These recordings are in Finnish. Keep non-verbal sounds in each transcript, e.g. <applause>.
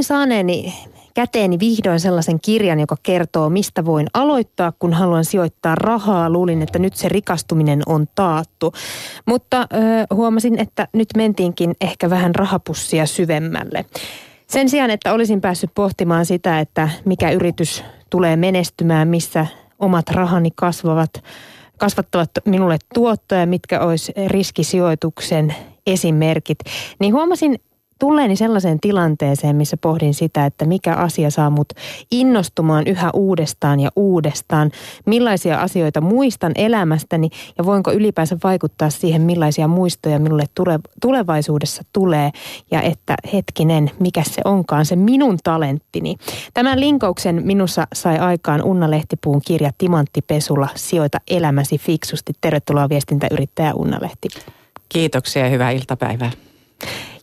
Koin saaneeni käteeni vihdoin sellaisen kirjan, joka kertoo, mistä voin aloittaa, kun haluan sijoittaa rahaa. Luulin, että nyt se rikastuminen on taattu. Mutta ö, huomasin, että nyt mentiinkin ehkä vähän rahapussia syvemmälle. Sen sijaan, että olisin päässyt pohtimaan sitä, että mikä yritys tulee menestymään, missä omat rahani kasvavat, kasvattavat minulle tuottoja, mitkä olisi riskisijoituksen esimerkit, niin huomasin tulleeni sellaiseen tilanteeseen, missä pohdin sitä, että mikä asia saa mut innostumaan yhä uudestaan ja uudestaan, millaisia asioita muistan elämästäni ja voinko ylipäänsä vaikuttaa siihen, millaisia muistoja minulle tulevaisuudessa tulee ja että hetkinen, mikä se onkaan se minun talenttini. Tämän linkauksen minussa sai aikaan Unna Lehtipuun kirja Timantti Pesula, sijoita elämäsi fiksusti. Tervetuloa viestintäyrittäjä Unna Lehti. Kiitoksia ja hyvää iltapäivää.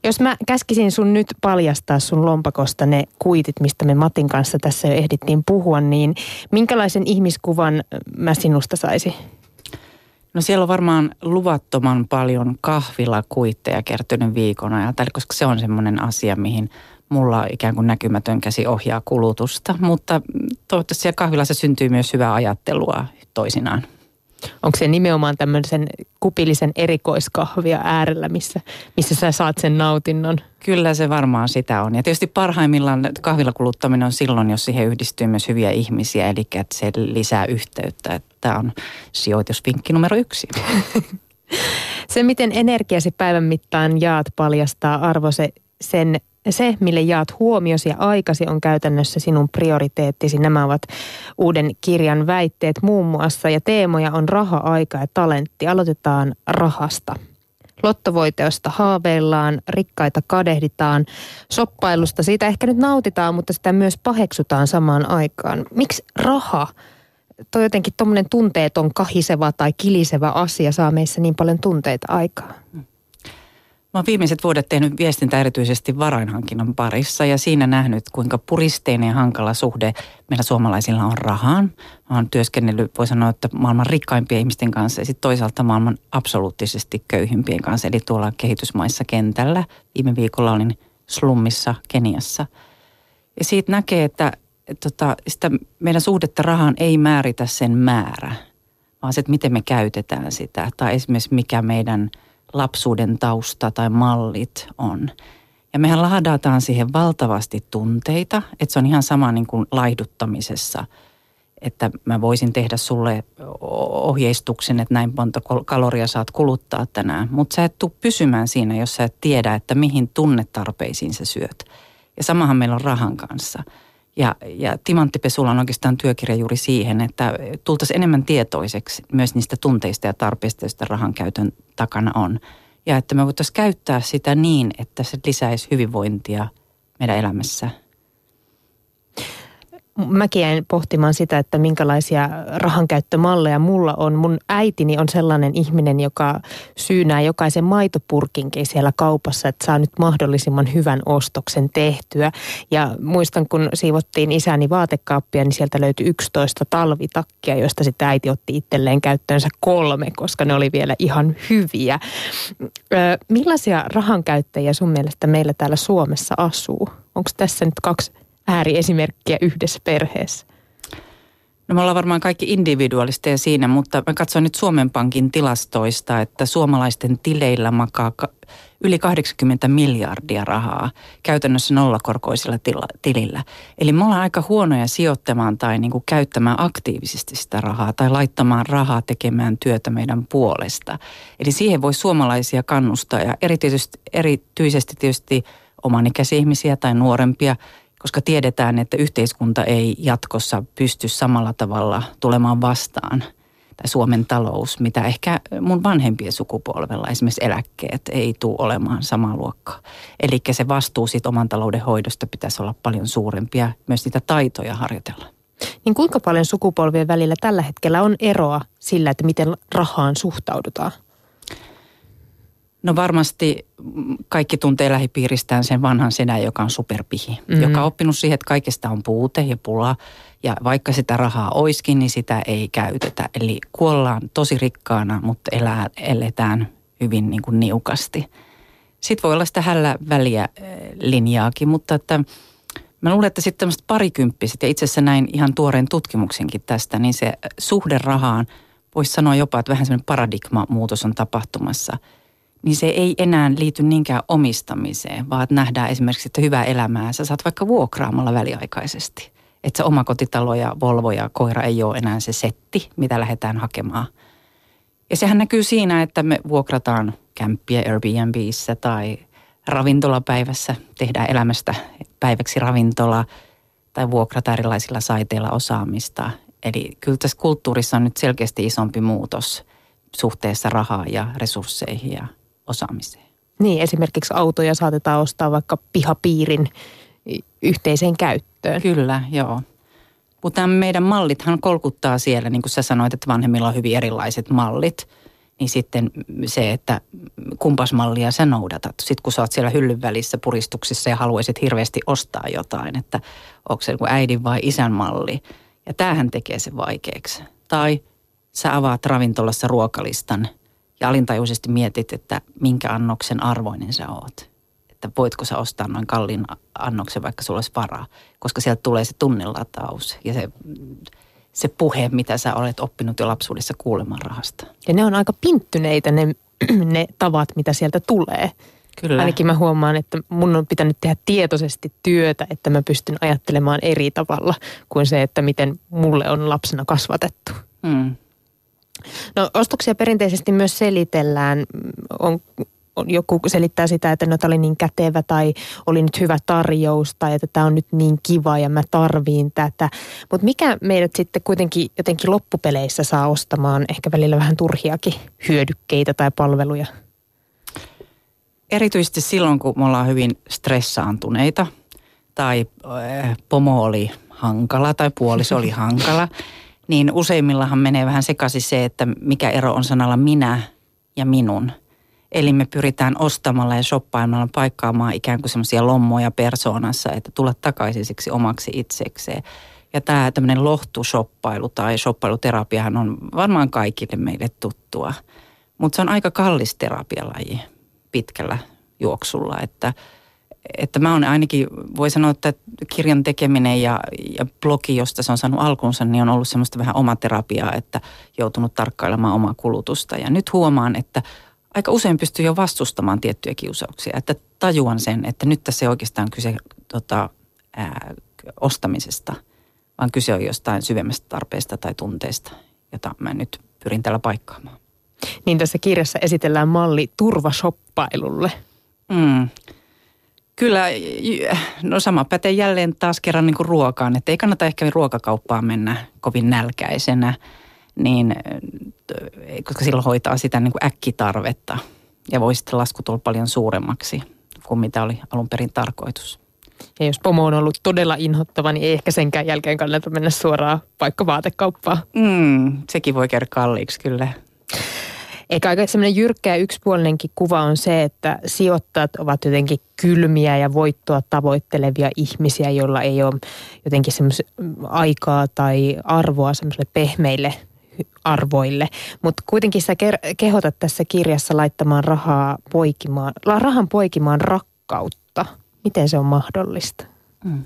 Jos mä käskisin sun nyt paljastaa sun lompakosta ne kuitit, mistä me Matin kanssa tässä jo ehdittiin puhua, niin minkälaisen ihmiskuvan mä sinusta saisi? No siellä on varmaan luvattoman paljon kahvilakuitteja kertynyt viikon ajalta, koska se on semmoinen asia, mihin mulla ikään kuin näkymätön käsi ohjaa kulutusta. Mutta toivottavasti siellä kahvilassa syntyy myös hyvää ajattelua toisinaan. Onko se nimenomaan tämmöisen kupillisen erikoiskahvia äärellä, missä, missä sä saat sen nautinnon? Kyllä se varmaan sitä on. Ja tietysti parhaimmillaan kahvilakuluttaminen on silloin, jos siihen yhdistyy myös hyviä ihmisiä, eli että se lisää yhteyttä. Tämä on sijoitusvinkki numero yksi. <laughs> se, miten energiasi päivän mittaan jaat, paljastaa arvo se, sen se, mille jaat huomiosi ja aikasi, on käytännössä sinun prioriteettisi. Nämä ovat uuden kirjan väitteet muun muassa ja teemoja on raha, aika ja talentti. Aloitetaan rahasta. Lottovoiteosta haaveillaan, rikkaita kadehditaan, soppailusta siitä ehkä nyt nautitaan, mutta sitä myös paheksutaan samaan aikaan. Miksi raha, toi jotenkin tuommoinen tunteeton kahiseva tai kilisevä asia saa meissä niin paljon tunteita aikaa? Mä viimeiset vuodet tehnyt viestintä erityisesti varainhankinnan parissa ja siinä nähnyt, kuinka puristeinen ja hankala suhde meillä suomalaisilla on rahaan. Mä oon työskennellyt, voi sanoa, että maailman rikkaimpien ihmisten kanssa ja sitten toisaalta maailman absoluuttisesti köyhimpien kanssa, eli tuolla kehitysmaissa kentällä. Viime viikolla olin slummissa Keniassa. Ja siitä näkee, että, että tota, sitä meidän suhdetta rahaan ei määritä sen määrä, vaan se, että miten me käytetään sitä. Tai esimerkiksi mikä meidän – lapsuuden tausta tai mallit on. Ja mehän lahdataan siihen valtavasti tunteita, että se on ihan sama niin kuin laihduttamisessa, että mä voisin tehdä sulle ohjeistuksen, että näin monta kaloria saat kuluttaa tänään. Mutta sä et tule pysymään siinä, jos sä et tiedä, että mihin tunnetarpeisiin sä syöt. Ja samahan meillä on rahan kanssa – ja, ja Timanttipesulla on oikeastaan työkirja juuri siihen, että tultaisiin enemmän tietoiseksi myös niistä tunteista ja tarpeista, joista rahan käytön takana on. Ja että me voitaisiin käyttää sitä niin, että se lisäisi hyvinvointia meidän elämässä – mäkin jäin pohtimaan sitä, että minkälaisia rahankäyttömalleja mulla on. Mun äitini on sellainen ihminen, joka syynää jokaisen maitopurkinkin siellä kaupassa, että saa nyt mahdollisimman hyvän ostoksen tehtyä. Ja muistan, kun siivottiin isäni vaatekaappia, niin sieltä löytyi 11 talvitakkia, joista sitten äiti otti itselleen käyttöönsä kolme, koska ne oli vielä ihan hyviä. Millaisia rahankäyttäjiä sun mielestä meillä täällä Suomessa asuu? Onko tässä nyt kaksi ääriesimerkkiä yhdessä perheessä? No me ollaan varmaan kaikki individualisteja siinä, mutta mä katson nyt Suomen Pankin tilastoista, että suomalaisten tileillä makaa yli 80 miljardia rahaa käytännössä nollakorkoisilla tilillä. Eli me ollaan aika huonoja sijoittamaan tai niin kuin käyttämään aktiivisesti sitä rahaa tai laittamaan rahaa tekemään työtä meidän puolesta. Eli siihen voi suomalaisia kannustaa ja erityisesti, erityisesti tietysti omanikäisiä ihmisiä tai nuorempia – koska tiedetään, että yhteiskunta ei jatkossa pysty samalla tavalla tulemaan vastaan tai Suomen talous, mitä ehkä mun vanhempien sukupolvella esimerkiksi eläkkeet ei tule olemaan samaa luokkaa. Eli se vastuu siitä oman talouden hoidosta pitäisi olla paljon suurempia, myös niitä taitoja harjoitella. Niin kuinka paljon sukupolvien välillä tällä hetkellä on eroa sillä, että miten rahaan suhtaudutaan? No varmasti kaikki tuntee lähipiiristään sen vanhan senä, joka on superpihi, mm-hmm. joka on oppinut siihen, että kaikesta on puute ja pula. Ja vaikka sitä rahaa oiskin, niin sitä ei käytetä. Eli kuollaan tosi rikkaana, mutta elää, eletään hyvin niin kuin niukasti. Sitten voi olla sitä hällä väliä linjaakin, mutta että Mä luulen, että sitten tämmöiset parikymppiset, ja itse asiassa näin ihan tuoreen tutkimuksenkin tästä, niin se suhde rahaan, voisi sanoa jopa, että vähän semmoinen paradigma-muutos on tapahtumassa. Niin se ei enää liity niinkään omistamiseen, vaan että nähdään esimerkiksi, että hyvää elämää sä saat vaikka vuokraamalla väliaikaisesti. Että se omakotitalo ja Volvo ja koira ei ole enää se setti, mitä lähdetään hakemaan. Ja sehän näkyy siinä, että me vuokrataan kämppiä Airbnbissä tai ravintolapäivässä, tehdään elämästä päiväksi ravintola tai vuokrata erilaisilla saiteilla osaamista. Eli kyllä tässä kulttuurissa on nyt selkeästi isompi muutos suhteessa rahaa ja resursseihin ja osaamiseen. Niin, esimerkiksi autoja saatetaan ostaa vaikka pihapiirin yhteiseen käyttöön. Kyllä, joo. Mutta meidän mallithan kolkuttaa siellä, niin kuin sä sanoit, että vanhemmilla on hyvin erilaiset mallit – niin sitten se, että kumpas mallia sä noudatat. Sitten kun sä oot siellä hyllyn välissä puristuksissa ja haluaisit hirveästi ostaa jotain, että onko se äidin vai isän malli. Ja tämähän tekee se vaikeaksi. Tai sä avaat ravintolassa ruokalistan ja alintajuisesti mietit, että minkä annoksen arvoinen sä oot. Että voitko sä ostaa noin kalliin annoksen, vaikka sulla olisi varaa. Koska sieltä tulee se tunnelataus ja se se puhe, mitä sä olet oppinut jo lapsuudessa kuulemaan rahasta. Ja ne on aika pinttyneitä ne, <clears throat> ne tavat, mitä sieltä tulee. Kyllä. Ainakin mä huomaan, että mun on pitänyt tehdä tietoisesti työtä, että mä pystyn ajattelemaan eri tavalla kuin se, että miten mulle on lapsena kasvatettu. Hmm. No ostoksia perinteisesti myös selitellään. On joku selittää sitä, että no tämä oli niin kätevä tai oli nyt hyvä tarjous tai että tämä on nyt niin kiva ja mä tarviin tätä. Mutta mikä meidät sitten kuitenkin jotenkin loppupeleissä saa ostamaan ehkä välillä vähän turhiakin hyödykkeitä tai palveluja? Erityisesti silloin, kun me ollaan hyvin stressaantuneita tai äh, pomo oli hankala tai puoliso oli hankala, <laughs> niin useimmillahan menee vähän sekaisin se, että mikä ero on sanalla minä ja minun – Eli me pyritään ostamalla ja shoppailemalla paikkaamaan ikään kuin semmoisia lommoja persoonassa, että tulla takaisin siksi omaksi itsekseen. Ja tämä tämmöinen lohtushoppailu tai shoppailuterapiahan on varmaan kaikille meille tuttua. Mutta se on aika kallis terapialaji pitkällä juoksulla, että, että mä oon ainakin, voi sanoa, että kirjan tekeminen ja, ja blogi, josta se on saanut alkunsa, niin on ollut semmoista vähän omaterapiaa, että joutunut tarkkailemaan omaa kulutusta. Ja nyt huomaan, että aika usein pystyy jo vastustamaan tiettyjä kiusauksia. Että tajuan sen, että nyt tässä ei oikeastaan kyse tota, ää, ostamisesta, vaan kyse on jostain syvemmästä tarpeesta tai tunteesta, jota mä nyt pyrin tällä paikkaamaan. Niin tässä kirjassa esitellään malli turvashoppailulle. Mm. Kyllä, no sama pätee jälleen taas kerran niin kuin ruokaan, että ei kannata ehkä ruokakauppaan mennä kovin nälkäisenä – niin koska silloin hoitaa sitä niin kuin äkkitarvetta ja voi sitten lasku tulla paljon suuremmaksi kuin mitä oli alun perin tarkoitus. Ja jos pomo on ollut todella inhottava, niin ei ehkä senkään jälkeen kannata mennä suoraan vaikka vaatekauppaan. Mm, sekin voi käydä kalliiksi kyllä. Eikä aika semmoinen jyrkkä ja yksipuolinenkin kuva on se, että sijoittajat ovat jotenkin kylmiä ja voittoa tavoittelevia ihmisiä, joilla ei ole jotenkin semmoista aikaa tai arvoa semmoiselle pehmeille arvoille. Mutta kuitenkin sä kehotat tässä kirjassa laittamaan rahaa poikimaan, rahan poikimaan rakkautta. Miten se on mahdollista? Mm.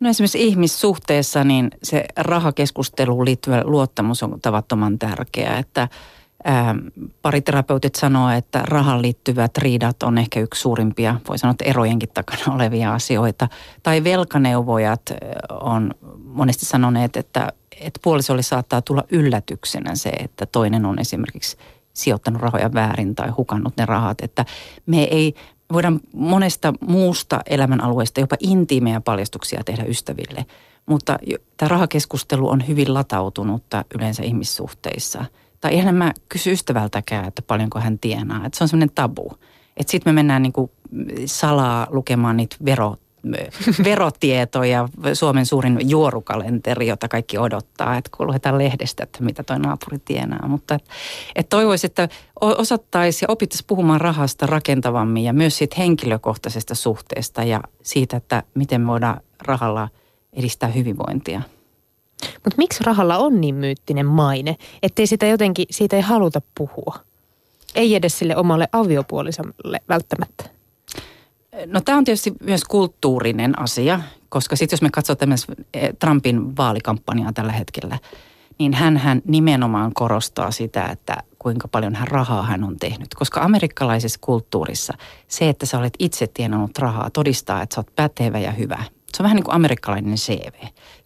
No esimerkiksi ihmissuhteessa niin se rahakeskusteluun liittyvä luottamus on tavattoman tärkeää, että ää, pariterapeutit sanoo, että rahan liittyvät riidat on ehkä yksi suurimpia, voi sanoa, että erojenkin takana <laughs> olevia asioita. Tai velkaneuvojat on monesti sanoneet, että että puolisolle saattaa tulla yllätyksenä se, että toinen on esimerkiksi sijoittanut rahoja väärin tai hukannut ne rahat. Että me ei voidaan monesta muusta elämänalueesta jopa intiimejä paljastuksia tehdä ystäville. Mutta tämä rahakeskustelu on hyvin latautunutta yleensä ihmissuhteissa. Tai ihan mä kysy ystävältäkään, että paljonko hän tienaa. Että se on semmoinen tabu. Että sitten me mennään niinku salaa lukemaan niitä vero <laughs> verotietoja, Suomen suurin juorukalenteri, jota kaikki odottaa, että kun luetaan lehdestä, että mitä toi naapuri tienaa. Mutta et, et toivoisi, että osattaisi ja opittaisi puhumaan rahasta rakentavammin ja myös siitä henkilökohtaisesta suhteesta ja siitä, että miten me voidaan rahalla edistää hyvinvointia. Mutta miksi rahalla on niin myyttinen maine, ettei sitä jotenkin, siitä ei haluta puhua? Ei edes sille omalle aviopuolisolle välttämättä No tämä on tietysti myös kulttuurinen asia, koska sitten jos me katsotaan eh, Trumpin vaalikampanjaa tällä hetkellä, niin hän nimenomaan korostaa sitä, että kuinka paljon hän rahaa hän on tehnyt. Koska amerikkalaisessa kulttuurissa se, että sä olet itse tienannut rahaa, todistaa, että sä oot pätevä ja hyvä. Se on vähän niin kuin amerikkalainen CV,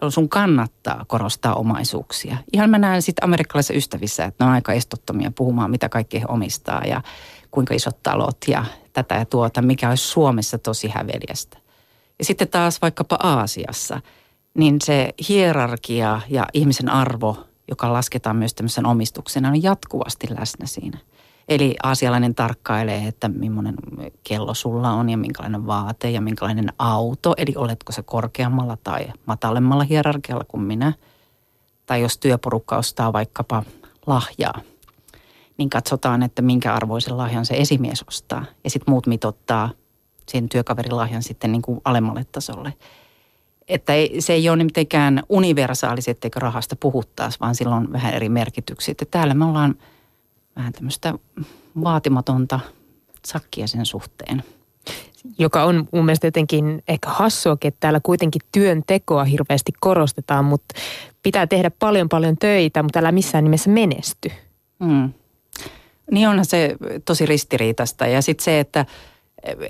jolloin sun kannattaa korostaa omaisuuksia. Ihan mä näen sitten amerikkalaisissa ystävissä, että ne on aika estottomia puhumaan, mitä kaikki he omistaa ja kuinka isot talot ja tätä ja tuota, mikä olisi Suomessa tosi häveliästä. Ja sitten taas vaikkapa Aasiassa, niin se hierarkia ja ihmisen arvo, joka lasketaan myös tämmöisen omistuksena, on jatkuvasti läsnä siinä. Eli aasialainen tarkkailee, että millainen kello sulla on ja minkälainen vaate ja minkälainen auto. Eli oletko se korkeammalla tai matalemmalla hierarkialla kuin minä. Tai jos työporukka ostaa vaikkapa lahjaa, niin katsotaan, että minkä arvoisen lahjan se esimies ostaa. Ja sitten muut mitottaa sen työkaverin lahjan sitten niin kuin alemmalle tasolle. Että ei, se ei ole mitenkään universaaliset, etteikö rahasta puhuttaisi, vaan sillä on vähän eri merkityksiä. Että täällä me ollaan vähän tämmöistä vaatimatonta sakkia sen suhteen. Joka on mun mielestä jotenkin ehkä hassuakin, että täällä kuitenkin työntekoa hirveästi korostetaan, mutta pitää tehdä paljon paljon töitä, mutta älä missään nimessä menesty. Hmm. Niin onhan se tosi ristiriitasta ja sitten se, että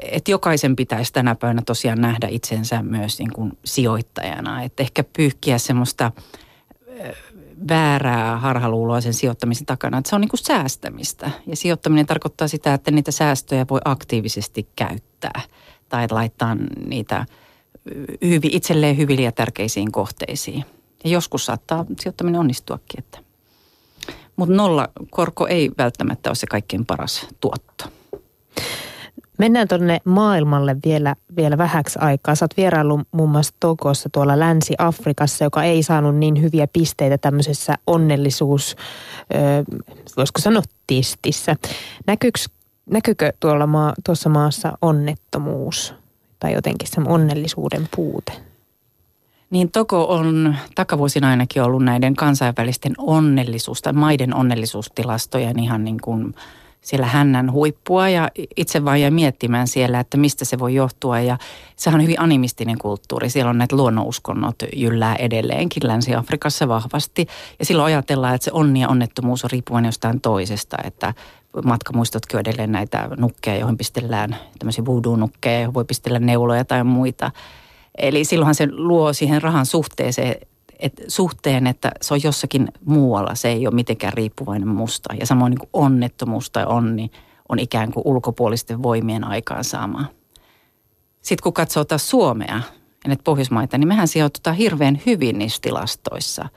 että jokaisen pitäisi tänä päivänä tosiaan nähdä itsensä myös niin kuin sijoittajana. Että ehkä pyyhkiä semmoista väärää harhaluuloa sen sijoittamisen takana, että se on niin kuin säästämistä. Ja sijoittaminen tarkoittaa sitä, että niitä säästöjä voi aktiivisesti käyttää tai laittaa niitä hyvi, itselleen hyville ja tärkeisiin kohteisiin. Ja joskus saattaa sijoittaminen onnistuakin, että mutta nolla korko ei välttämättä ole se kaikkein paras tuotto. Mennään tuonne maailmalle vielä, vielä vähäksi aikaa. Sä oot vieraillut muun muassa Tokossa tuolla Länsi-Afrikassa, joka ei saanut niin hyviä pisteitä tämmöisessä onnellisuus, voisiko sanoa tistissä. Näkyykö, näkyykö tuolla maa, tuossa maassa onnettomuus tai jotenkin se onnellisuuden puute? Niin Toko on takavuosina ainakin ollut näiden kansainvälisten onnellisuus- tai maiden onnellisuustilastojen ihan niin kuin siellä hännän huippua ja itse vaan jäi miettimään siellä, että mistä se voi johtua. Ja sehän on hyvin animistinen kulttuuri. Siellä on näitä luonnonuskonnot jyllää edelleenkin Länsi-Afrikassa vahvasti. Ja silloin ajatellaan, että se onni ja onnettomuus on riippuvainen jostain toisesta, että matkamuistotkin on edelleen näitä nukkeja, joihin pistellään tämmöisiä voodoo-nukkeja, joihin voi pistellä neuloja tai muita – Eli silloinhan se luo siihen rahan suhteeseen, et, suhteen, että se on jossakin muualla. Se ei ole mitenkään riippuvainen musta. Ja samoin niin kuin onnettomuus tai onni on ikään kuin ulkopuolisten voimien aikaansaamaa. Sitten kun katsoo taas Suomea ja näitä Pohjoismaita, niin mehän sijoitutaan hirveän hyvin niissä tilastoissa,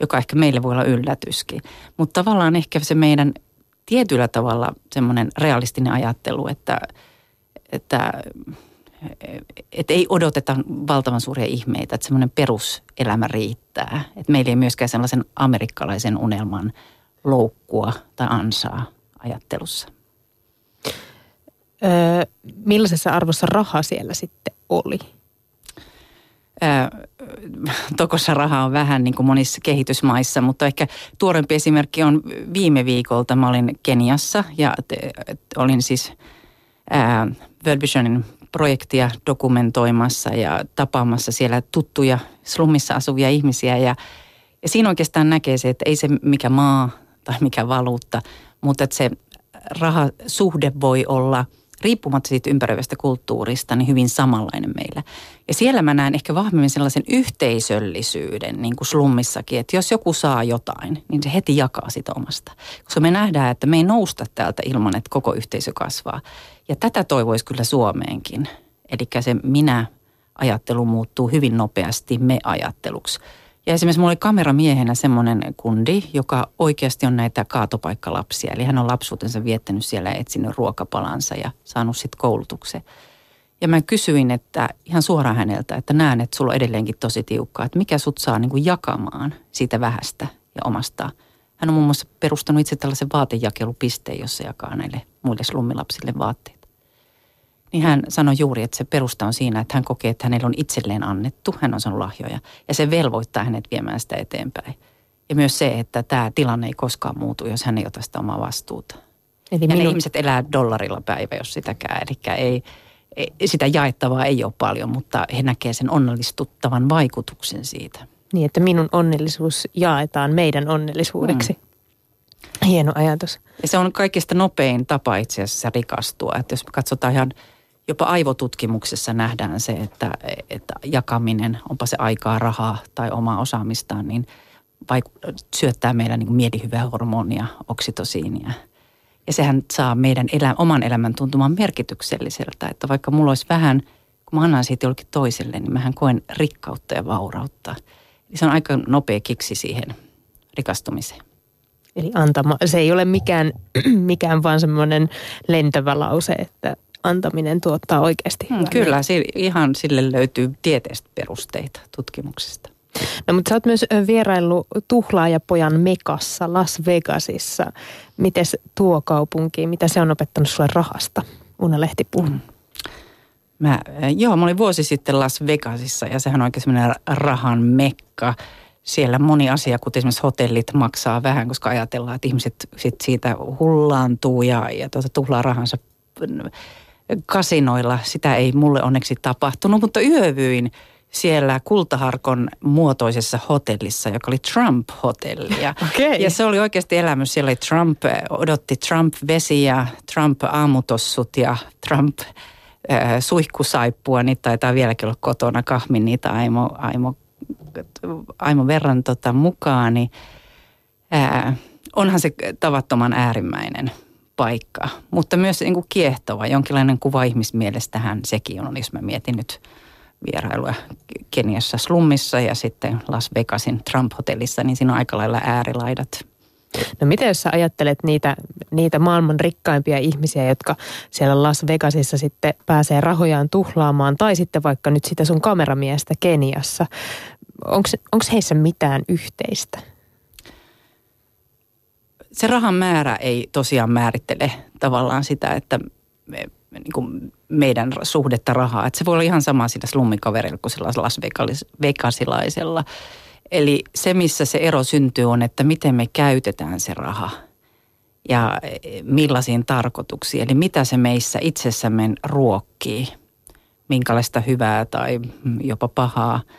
joka ehkä meille voi olla yllätyskin. Mutta tavallaan ehkä se meidän tietyllä tavalla semmoinen realistinen ajattelu, että, että että ei odoteta valtavan suuria ihmeitä, että semmoinen peruselämä riittää. Että meillä ei myöskään sellaisen amerikkalaisen unelman loukkua tai ansaa ajattelussa. Öö, millaisessa arvossa raha siellä sitten oli? Tokossa raha on vähän niin kuin monissa kehitysmaissa, mutta ehkä tuorempi esimerkki on viime viikolta. Mä olin Keniassa ja te, olin siis ää, World Visionin projektia dokumentoimassa ja tapaamassa siellä tuttuja slummissa asuvia ihmisiä. Ja, ja siinä oikeastaan näkee se, että ei se mikä maa tai mikä valuutta, mutta että se rahasuhde voi olla riippumatta siitä ympäröivästä kulttuurista, niin hyvin samanlainen meillä. Ja siellä mä näen ehkä vahvemmin sellaisen yhteisöllisyyden, niin kuin slummissakin, että jos joku saa jotain, niin se heti jakaa sitä omasta. Koska me nähdään, että me ei nousta täältä ilman, että koko yhteisö kasvaa. Ja tätä toivoisi kyllä Suomeenkin. Eli se minä-ajattelu muuttuu hyvin nopeasti me-ajatteluksi. Ja esimerkiksi mulla oli kameramiehenä semmoinen kundi, joka oikeasti on näitä kaatopaikkalapsia. Eli hän on lapsuutensa viettänyt siellä ja etsinyt ruokapalansa ja saanut sitten koulutuksen. Ja mä kysyin että ihan suoraan häneltä, että näen, että sulla on edelleenkin tosi tiukkaa, että mikä sut saa niin kuin jakamaan siitä vähästä ja omasta. Hän on muun muassa perustanut itse tällaisen vaatejakelupisteen, jossa jakaa näille muille slummilapsille vaatteita. Niin hän sanoi juuri, että se perusta on siinä, että hän kokee, että hänellä on itselleen annettu, hän on saanut lahjoja ja se velvoittaa hänet viemään sitä eteenpäin. Ja myös se, että tämä tilanne ei koskaan muutu, jos hän ei ota sitä omaa vastuuta. Eli ja minun... ihmiset elää dollarilla päivä, jos sitäkään. Eli ei, e, sitä jaettavaa ei ole paljon, mutta he näkevät sen onnellistuttavan vaikutuksen siitä. Niin, että minun onnellisuus jaetaan meidän onnellisuudeksi. Mm. Hieno ajatus. Ja se on kaikista nopein tapa itse asiassa rikastua. Että jos katsotaan ihan jopa aivotutkimuksessa nähdään se, että, että jakaminen, onpa se aikaa, rahaa tai omaa osaamistaan, niin vaik- syöttää meidän niin mielihyvähormonia, oksitosiinia. Ja sehän saa meidän elä, oman elämän tuntumaan merkitykselliseltä, että vaikka mulla olisi vähän, kun mä annan siitä jollekin toiselle, niin mähän koen rikkautta ja vaurautta. Eli se on aika nopea kiksi siihen rikastumiseen. Eli antama, se ei ole mikään, <clears throat> mikään vaan semmoinen lentävä lause, että antaminen tuottaa oikeasti hmm, Kyllä, ihan sille löytyy tieteestä perusteita tutkimuksesta. No mutta sä oot myös vierailu tuhlaajapojan Mekassa Las Vegasissa. Miten tuo kaupunki, mitä se on opettanut sulle rahasta? Una Lehtipuu. Hmm. Mä, joo, mä olin vuosi sitten Las Vegasissa ja sehän on oikein semmoinen rahan mekka. Siellä moni asia, kuten esimerkiksi hotellit, maksaa vähän, koska ajatellaan, että ihmiset sit siitä hullaantuu ja, ja tuota, tuhlaa rahansa kasinoilla. Sitä ei mulle onneksi tapahtunut, mutta yövyin siellä Kultaharkon muotoisessa hotellissa, joka oli Trump-hotelli. Ja, <laughs> okay. ja se oli oikeasti elämys. Siellä oli Trump, odotti Trump-vesi ja Trump-aamutossut ja Trump äh, suihkusaippua. Niitä taitaa vieläkin olla kotona. Kahmin niitä aimo, aimo, aimo verran tota, mukaan. Niin, äh, onhan se tavattoman äärimmäinen paikka, mutta myös niin kuin kiehtova, jonkinlainen kuva ihmismielestähän sekin on, jos mä mietin nyt vierailuja Keniassa slummissa ja sitten Las Vegasin Trump-hotellissa, niin siinä on aika lailla äärilaidat. No miten jos sä ajattelet niitä, niitä maailman rikkaimpia ihmisiä, jotka siellä Las Vegasissa sitten pääsee rahojaan tuhlaamaan, tai sitten vaikka nyt sitä sun kameramiestä Keniassa, onko heissä mitään yhteistä? se rahan määrä ei tosiaan määrittele tavallaan sitä, että me, niin kuin meidän suhdetta rahaa. Että se voi olla ihan sama sillä slummikaverilla kuin sillä Las Vegasilaisella. Eli se, missä se ero syntyy, on, että miten me käytetään se raha ja millaisiin tarkoituksiin. Eli mitä se meissä itsessämme ruokkii, minkälaista hyvää tai jopa pahaa –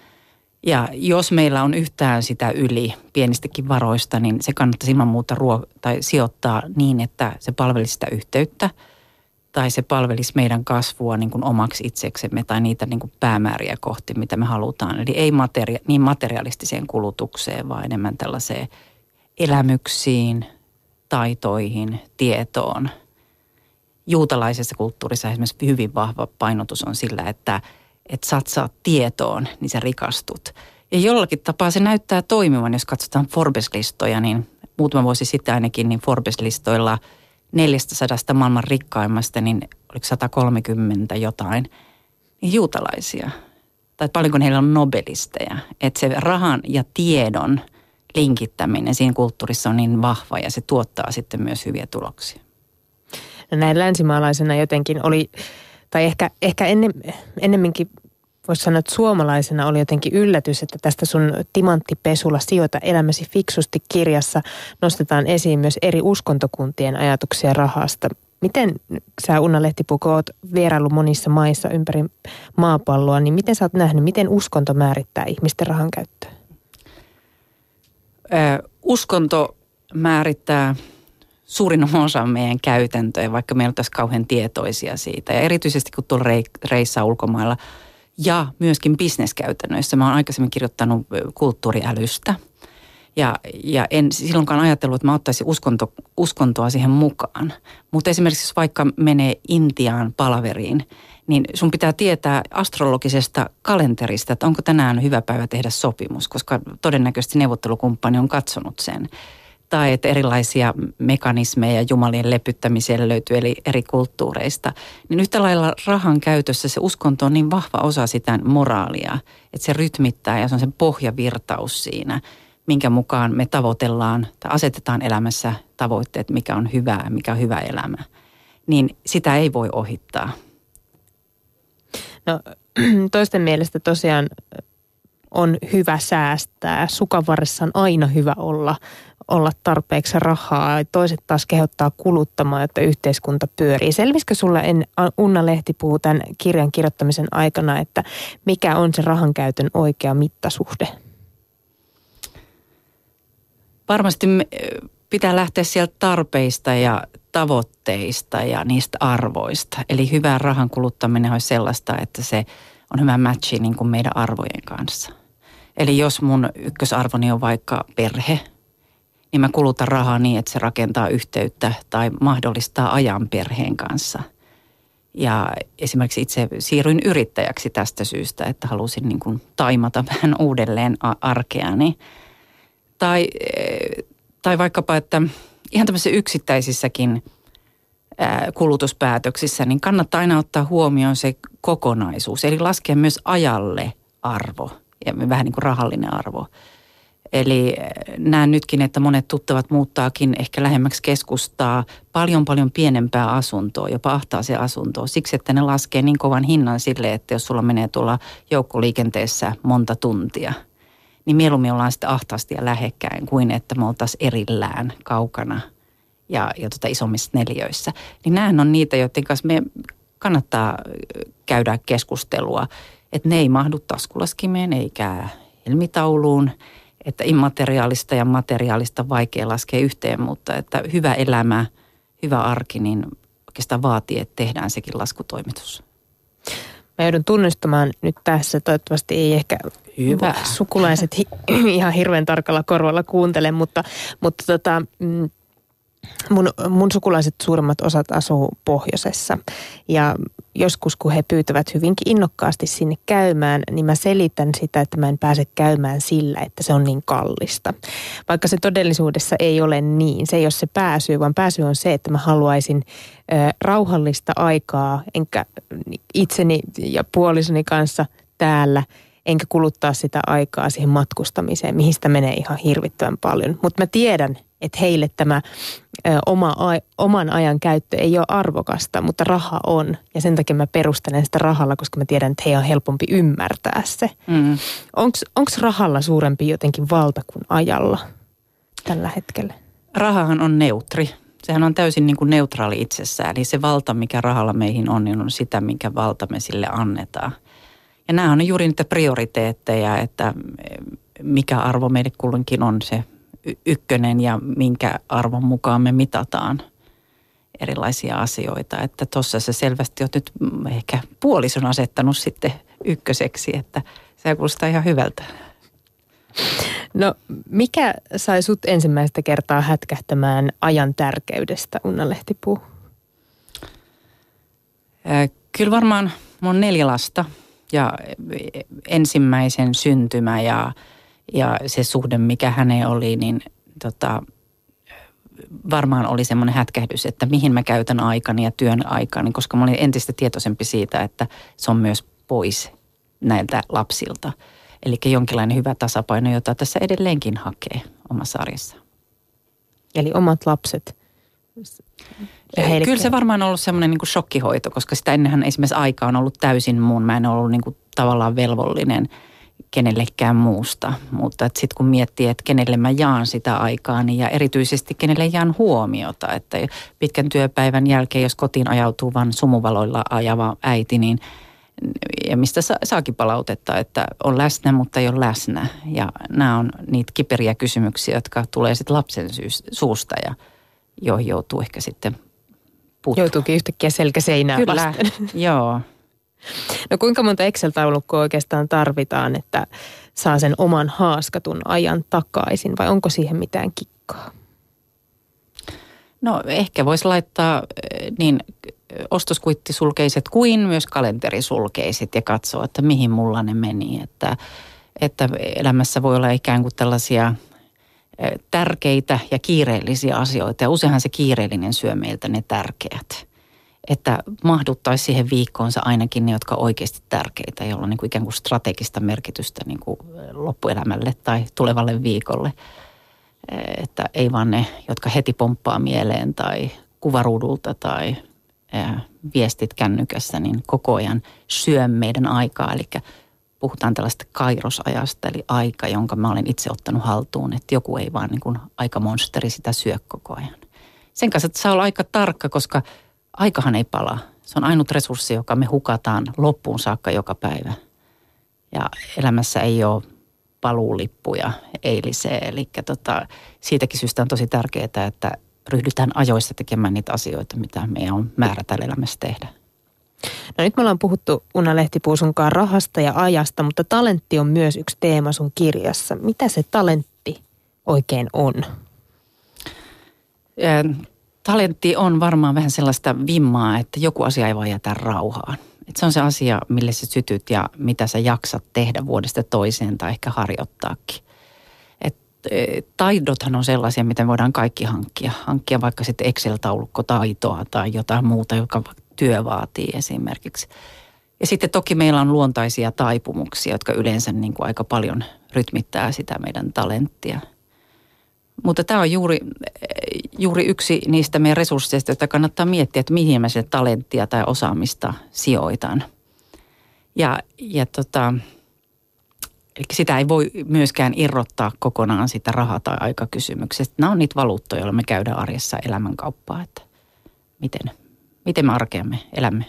ja jos meillä on yhtään sitä yli pienistäkin varoista, niin se kannattaa ilman muuta ruo- tai sijoittaa niin, että se palvelisi sitä yhteyttä tai se palvelisi meidän kasvua niin kuin omaksi itseksemme tai niitä niin kuin päämääriä kohti, mitä me halutaan. Eli ei materia- niin materialistiseen kulutukseen, vaan enemmän tällaiseen elämyksiin, taitoihin, tietoon. Juutalaisessa kulttuurissa esimerkiksi hyvin vahva painotus on sillä, että – että satsaat tietoon, niin sä rikastut. Ja jollakin tapaa se näyttää toimivan, jos katsotaan Forbes-listoja, niin muutama vuosi sitten ainakin, niin Forbes-listoilla 400 maailman rikkaimmasta, niin oliko 130 jotain, niin juutalaisia. Tai paljonko heillä on nobelisteja. Että se rahan ja tiedon linkittäminen siinä kulttuurissa on niin vahva ja se tuottaa sitten myös hyviä tuloksia. No näin länsimaalaisena jotenkin oli tai ehkä, ehkä ennen, ennemminkin voisi sanoa, että suomalaisena oli jotenkin yllätys, että tästä sun timanttipesulla sijoita elämäsi fiksusti kirjassa nostetaan esiin myös eri uskontokuntien ajatuksia rahasta. Miten sä Unna Lehtipuko oot vierailu monissa maissa ympäri maapalloa, niin miten sä oot nähnyt, miten uskonto määrittää ihmisten rahan käyttöä? uskonto määrittää suurin osa meidän käytäntöjä, vaikka me ei kauhean tietoisia siitä. Ja erityisesti kun tuolla reissaa ulkomailla ja myöskin bisneskäytännöissä. Mä oon aikaisemmin kirjoittanut kulttuuriälystä. Ja, ja en silloinkaan ajatellut, että mä ottaisin uskonto, uskontoa siihen mukaan. Mutta esimerkiksi jos vaikka menee Intiaan palaveriin, niin sun pitää tietää astrologisesta kalenterista, että onko tänään hyvä päivä tehdä sopimus, koska todennäköisesti neuvottelukumppani on katsonut sen tai että erilaisia mekanismeja Jumalien lepyttämiseen löytyy eli eri kulttuureista, niin yhtä lailla rahan käytössä se uskonto on niin vahva osa sitä moraalia, että se rytmittää ja se on sen pohjavirtaus siinä, minkä mukaan me tavoitellaan tai asetetaan elämässä tavoitteet, mikä on hyvää, mikä on hyvä elämä. Niin sitä ei voi ohittaa. No <clears throat> toisten mielestä tosiaan on hyvä säästää. Sukanvarressa on aina hyvä olla, olla tarpeeksi rahaa. Toiset taas kehottaa kuluttamaan, että yhteiskunta pyörii. Selvisikö sulle, en, Unna Lehti puhuu tämän kirjan kirjoittamisen aikana, että mikä on se rahan käytön oikea mittasuhde? Varmasti pitää lähteä sieltä tarpeista ja tavoitteista ja niistä arvoista. Eli hyvää rahan kuluttaminen on sellaista, että se on hyvä matchi niin kuin meidän arvojen kanssa. Eli jos mun ykkösarvoni on vaikka perhe, niin mä kulutan rahaa niin, että se rakentaa yhteyttä tai mahdollistaa ajan perheen kanssa. Ja esimerkiksi itse siirryin yrittäjäksi tästä syystä, että halusin niin kuin taimata <laughs> vähän uudelleen arkeani. Tai, tai vaikkapa, että ihan tämmöisissä yksittäisissäkin kulutuspäätöksissä, niin kannattaa aina ottaa huomioon se kokonaisuus. Eli laskea myös ajalle arvo ja vähän niin kuin rahallinen arvo. Eli näen nytkin, että monet tuttavat muuttaakin ehkä lähemmäksi keskustaa paljon paljon pienempää asuntoa, jopa se asuntoa. Siksi, että ne laskee niin kovan hinnan sille, että jos sulla menee tuolla joukkoliikenteessä monta tuntia, niin mieluummin ollaan sitten ahtaasti ja lähekkäin kuin että me oltaisiin erillään kaukana ja, ja tota isommissa neljöissä. Niin nämähän on niitä, joiden kanssa me kannattaa käydä keskustelua, että ne ei mahdu taskulaskimeen eikä helmitauluun – että immateriaalista ja materiaalista vaikea laskea yhteen, mutta että hyvä elämä, hyvä arki, niin oikeastaan vaatii, että tehdään sekin laskutoimitus. Mä joudun tunnistamaan nyt tässä, toivottavasti ei ehkä Hyvä. sukulaiset hi- ihan hirveän tarkalla korvalla kuuntele, mutta, mutta tota, mm, mun, mun sukulaiset suurimmat osat asuu pohjoisessa ja joskus kun he pyytävät hyvinkin innokkaasti sinne käymään, niin mä selitän sitä, että mä en pääse käymään sillä, että se on niin kallista. Vaikka se todellisuudessa ei ole niin. Se ei ole se pääsy, vaan pääsy on se, että mä haluaisin ö, rauhallista aikaa, enkä itseni ja puolisoni kanssa täällä, enkä kuluttaa sitä aikaa siihen matkustamiseen, mihin sitä menee ihan hirvittävän paljon. Mutta mä tiedän, että heille tämä oma, oman ajan käyttö ei ole arvokasta, mutta raha on. Ja sen takia mä perustelen sitä rahalla, koska mä tiedän, että heidän on helpompi ymmärtää se. Mm. Onko rahalla suurempi jotenkin valta kuin ajalla tällä hetkellä? Rahahan on neutri. Sehän on täysin niin kuin neutraali itsessään. Eli se valta, mikä rahalla meihin on, niin on sitä, minkä valta me sille annetaan. Ja nämä on juuri niitä prioriteetteja, että mikä arvo meille kulloinkin on se ykkönen ja minkä arvon mukaan me mitataan erilaisia asioita. Että tuossa se selvästi on nyt ehkä puolison asettanut sitten ykköseksi, että se kuulostaa ihan hyvältä. No mikä sai sut ensimmäistä kertaa hätkähtämään ajan tärkeydestä, Unna Lehtipuu? Kyllä varmaan mun neljä lasta ja ensimmäisen syntymä ja – ja se suhde, mikä häneen oli, niin tota, varmaan oli semmoinen hätkähdys, että mihin mä käytän aikani ja työn aikani, koska mä olin entistä tietoisempi siitä, että se on myös pois näiltä lapsilta. Eli jonkinlainen hyvä tasapaino, jota tässä edelleenkin hakee omassa arjessa. Eli omat lapset. Kyllä se varmaan on ollut semmoinen niin shokkihoito, koska sitä ennenhän esimerkiksi aika on ollut täysin muun. Mä en ollut niin kuin tavallaan velvollinen – kenellekään muusta. Mutta sitten kun miettii, että kenelle mä jaan sitä aikaa, niin ja erityisesti kenelle jaan huomiota, että pitkän työpäivän jälkeen, jos kotiin ajautuu vain sumuvaloilla ajava äiti, niin ja mistä sa- saakin palautetta, että on läsnä, mutta ei ole läsnä. Ja nämä on niitä kiperiä kysymyksiä, jotka tulee sitten lapsen suusta ja joihin joutuu ehkä sitten puuttumaan. Joutuukin yhtäkkiä selkäseinään Kyllä, vasten. joo. No kuinka monta Excel-taulukkoa oikeastaan tarvitaan, että saa sen oman haaskatun ajan takaisin vai onko siihen mitään kikkaa? No ehkä voisi laittaa eh, niin ostoskuittisulkeiset kuin myös kalenterisulkeiset ja katsoa, että mihin mulla ne meni. Että, että elämässä voi olla ikään kuin tällaisia eh, tärkeitä ja kiireellisiä asioita ja useinhan se kiireellinen syö meiltä ne tärkeät että mahduttaisi siihen viikkoonsa ainakin ne, jotka oikeasti tärkeitä, joilla on niin kuin ikään kuin strategista merkitystä niin kuin loppuelämälle tai tulevalle viikolle. Että ei vaan ne, jotka heti pomppaa mieleen tai kuvaruudulta tai viestit kännykässä, niin koko ajan syö meidän aikaa. Eli puhutaan tällaista kairosajasta, eli aika, jonka mä olen itse ottanut haltuun, että joku ei vaan niin kuin aikamonsteri sitä syö koko ajan. Sen kanssa, että saa olla aika tarkka, koska aikahan ei palaa. Se on ainut resurssi, joka me hukataan loppuun saakka joka päivä. Ja elämässä ei ole paluulippuja eiliseen. Eli tota, siitäkin syystä on tosi tärkeää, että ryhdytään ajoissa tekemään niitä asioita, mitä meidän on määrä tällä elämässä tehdä. No nyt me ollaan puhuttu Una Lehtipuu sunkaan rahasta ja ajasta, mutta talentti on myös yksi teema sun kirjassa. Mitä se talentti oikein on? Talentti on varmaan vähän sellaista vimmaa, että joku asia ei voi jätä rauhaan. Et se on se asia, mille sä sytyt ja mitä sä jaksat tehdä vuodesta toiseen tai ehkä harjoittaakin. Et, e, taidothan on sellaisia, miten voidaan kaikki hankkia. Hankkia vaikka sitten Excel-taulukkotaitoa tai jotain muuta, joka työ vaatii esimerkiksi. Ja sitten toki meillä on luontaisia taipumuksia, jotka yleensä niin kuin aika paljon rytmittää sitä meidän talenttia – mutta tämä on juuri, juuri yksi niistä meidän resursseista, joita kannattaa miettiä, että mihin mä se talenttia tai osaamista sijoitan. Ja, ja tota, eli sitä ei voi myöskään irrottaa kokonaan sitä raha- tai aikakysymyksestä. Nämä on niitä valuuttoja, joilla me käydään arjessa elämänkauppaa, että miten, miten me arkeamme elämme.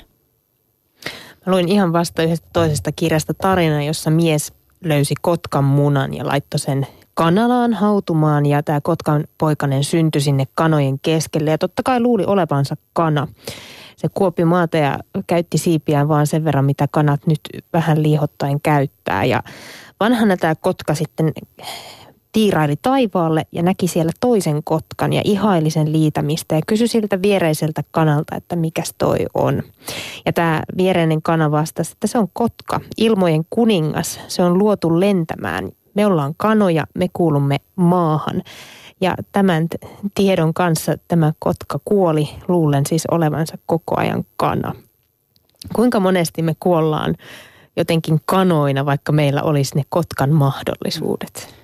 Mä luin ihan vasta yhdestä toisesta kirjasta tarina, jossa mies löysi kotkan munan ja laittoi sen kanalaan hautumaan ja tämä Kotkan poikanen syntyi sinne kanojen keskelle ja totta kai luuli olevansa kana. Se kuopi maata ja käytti siipiään vaan sen verran, mitä kanat nyt vähän liihottaen käyttää. Ja vanhana tämä kotka sitten tiiraili taivaalle ja näki siellä toisen kotkan ja ihaili sen liitämistä ja kysyi siltä viereiseltä kanalta, että mikäs toi on. Ja tämä viereinen kana vastasi, että se on kotka, ilmojen kuningas, se on luotu lentämään me ollaan kanoja, me kuulumme maahan. Ja tämän tiedon kanssa tämä kotka kuoli, luulen siis olevansa koko ajan kana. Kuinka monesti me kuollaan jotenkin kanoina, vaikka meillä olisi ne kotkan mahdollisuudet?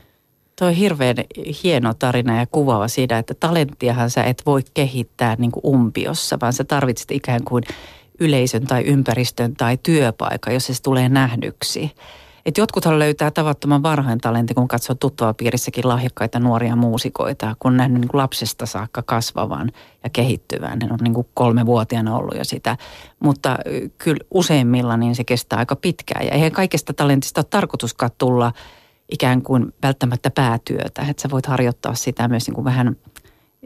Tuo on hirveän hieno tarina ja kuvaava siitä, että talenttiahan sä et voi kehittää niin kuin umpiossa, vaan sä tarvitset ikään kuin yleisön tai ympäristön tai työpaikan, jos se tulee nähdyksi. Et jotkuthan löytää tavattoman varhain talentin, kun katsoo tuttua piirissäkin lahjakkaita nuoria muusikoita, kun nähnyt niin kuin lapsesta saakka kasvavan ja kehittyvän. Ne on niin kuin kolmevuotiaana ollut jo sitä. Mutta kyllä useimmilla niin se kestää aika pitkään. Ja eihän kaikesta talentista ole tarkoituskaan tulla ikään kuin välttämättä päätyötä. Että sä voit harjoittaa sitä myös niin kuin vähän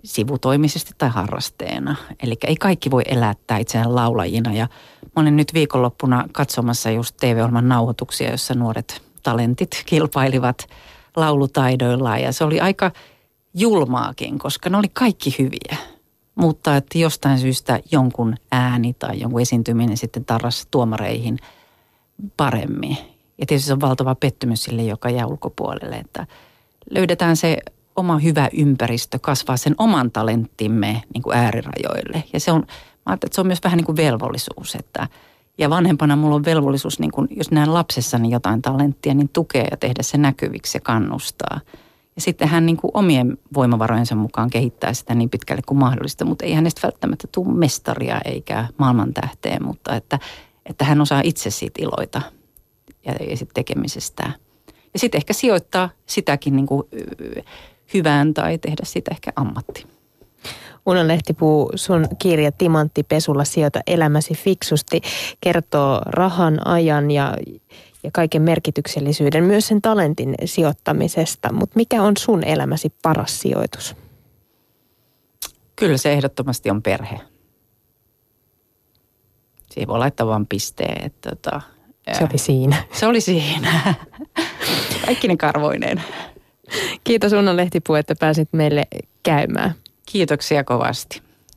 sivutoimisesti tai harrasteena. Eli ei kaikki voi elättää itseään laulajina. Ja mä olin nyt viikonloppuna katsomassa just TV-ohjelman nauhoituksia, jossa nuoret talentit kilpailivat laulutaidoillaan. Ja se oli aika julmaakin, koska ne oli kaikki hyviä. Mutta että jostain syystä jonkun ääni tai jonkun esiintyminen sitten tarras tuomareihin paremmin. Ja tietysti se on valtava pettymys sille, joka jää ulkopuolelle, että löydetään se oma hyvä ympäristö kasvaa sen oman talenttimme niin kuin äärirajoille. Ja se on, mä että se on myös vähän niin kuin velvollisuus, että ja vanhempana mulla on velvollisuus, niin kun, jos näen lapsessani jotain talenttia, niin tukea ja tehdä se näkyviksi ja kannustaa. Ja sitten hän niin kuin omien voimavarojensa mukaan kehittää sitä niin pitkälle kuin mahdollista, mutta ei hänestä välttämättä tule mestaria eikä maailmantähteä, mutta että, että hän osaa itse siitä iloita ja, ja sitten tekemisestä. Ja sitten ehkä sijoittaa sitäkin niin kuin hyvään tai tehdä sitä ehkä ammatti. Unan Lehtipuu, sun kirja Timantti Pesulla sijoita elämäsi fiksusti kertoo rahan, ajan ja, ja kaiken merkityksellisyyden, myös sen talentin sijoittamisesta. Mutta mikä on sun elämäsi paras sijoitus? Kyllä se ehdottomasti on perhe. Siihen voi laittaa vain pisteen. Että, tota, se oli siinä. Se oli siinä. <laughs> Kaikkinen karvoineen. Kiitos Unna Lehtipuu, että pääsit meille käymään. Kiitoksia kovasti.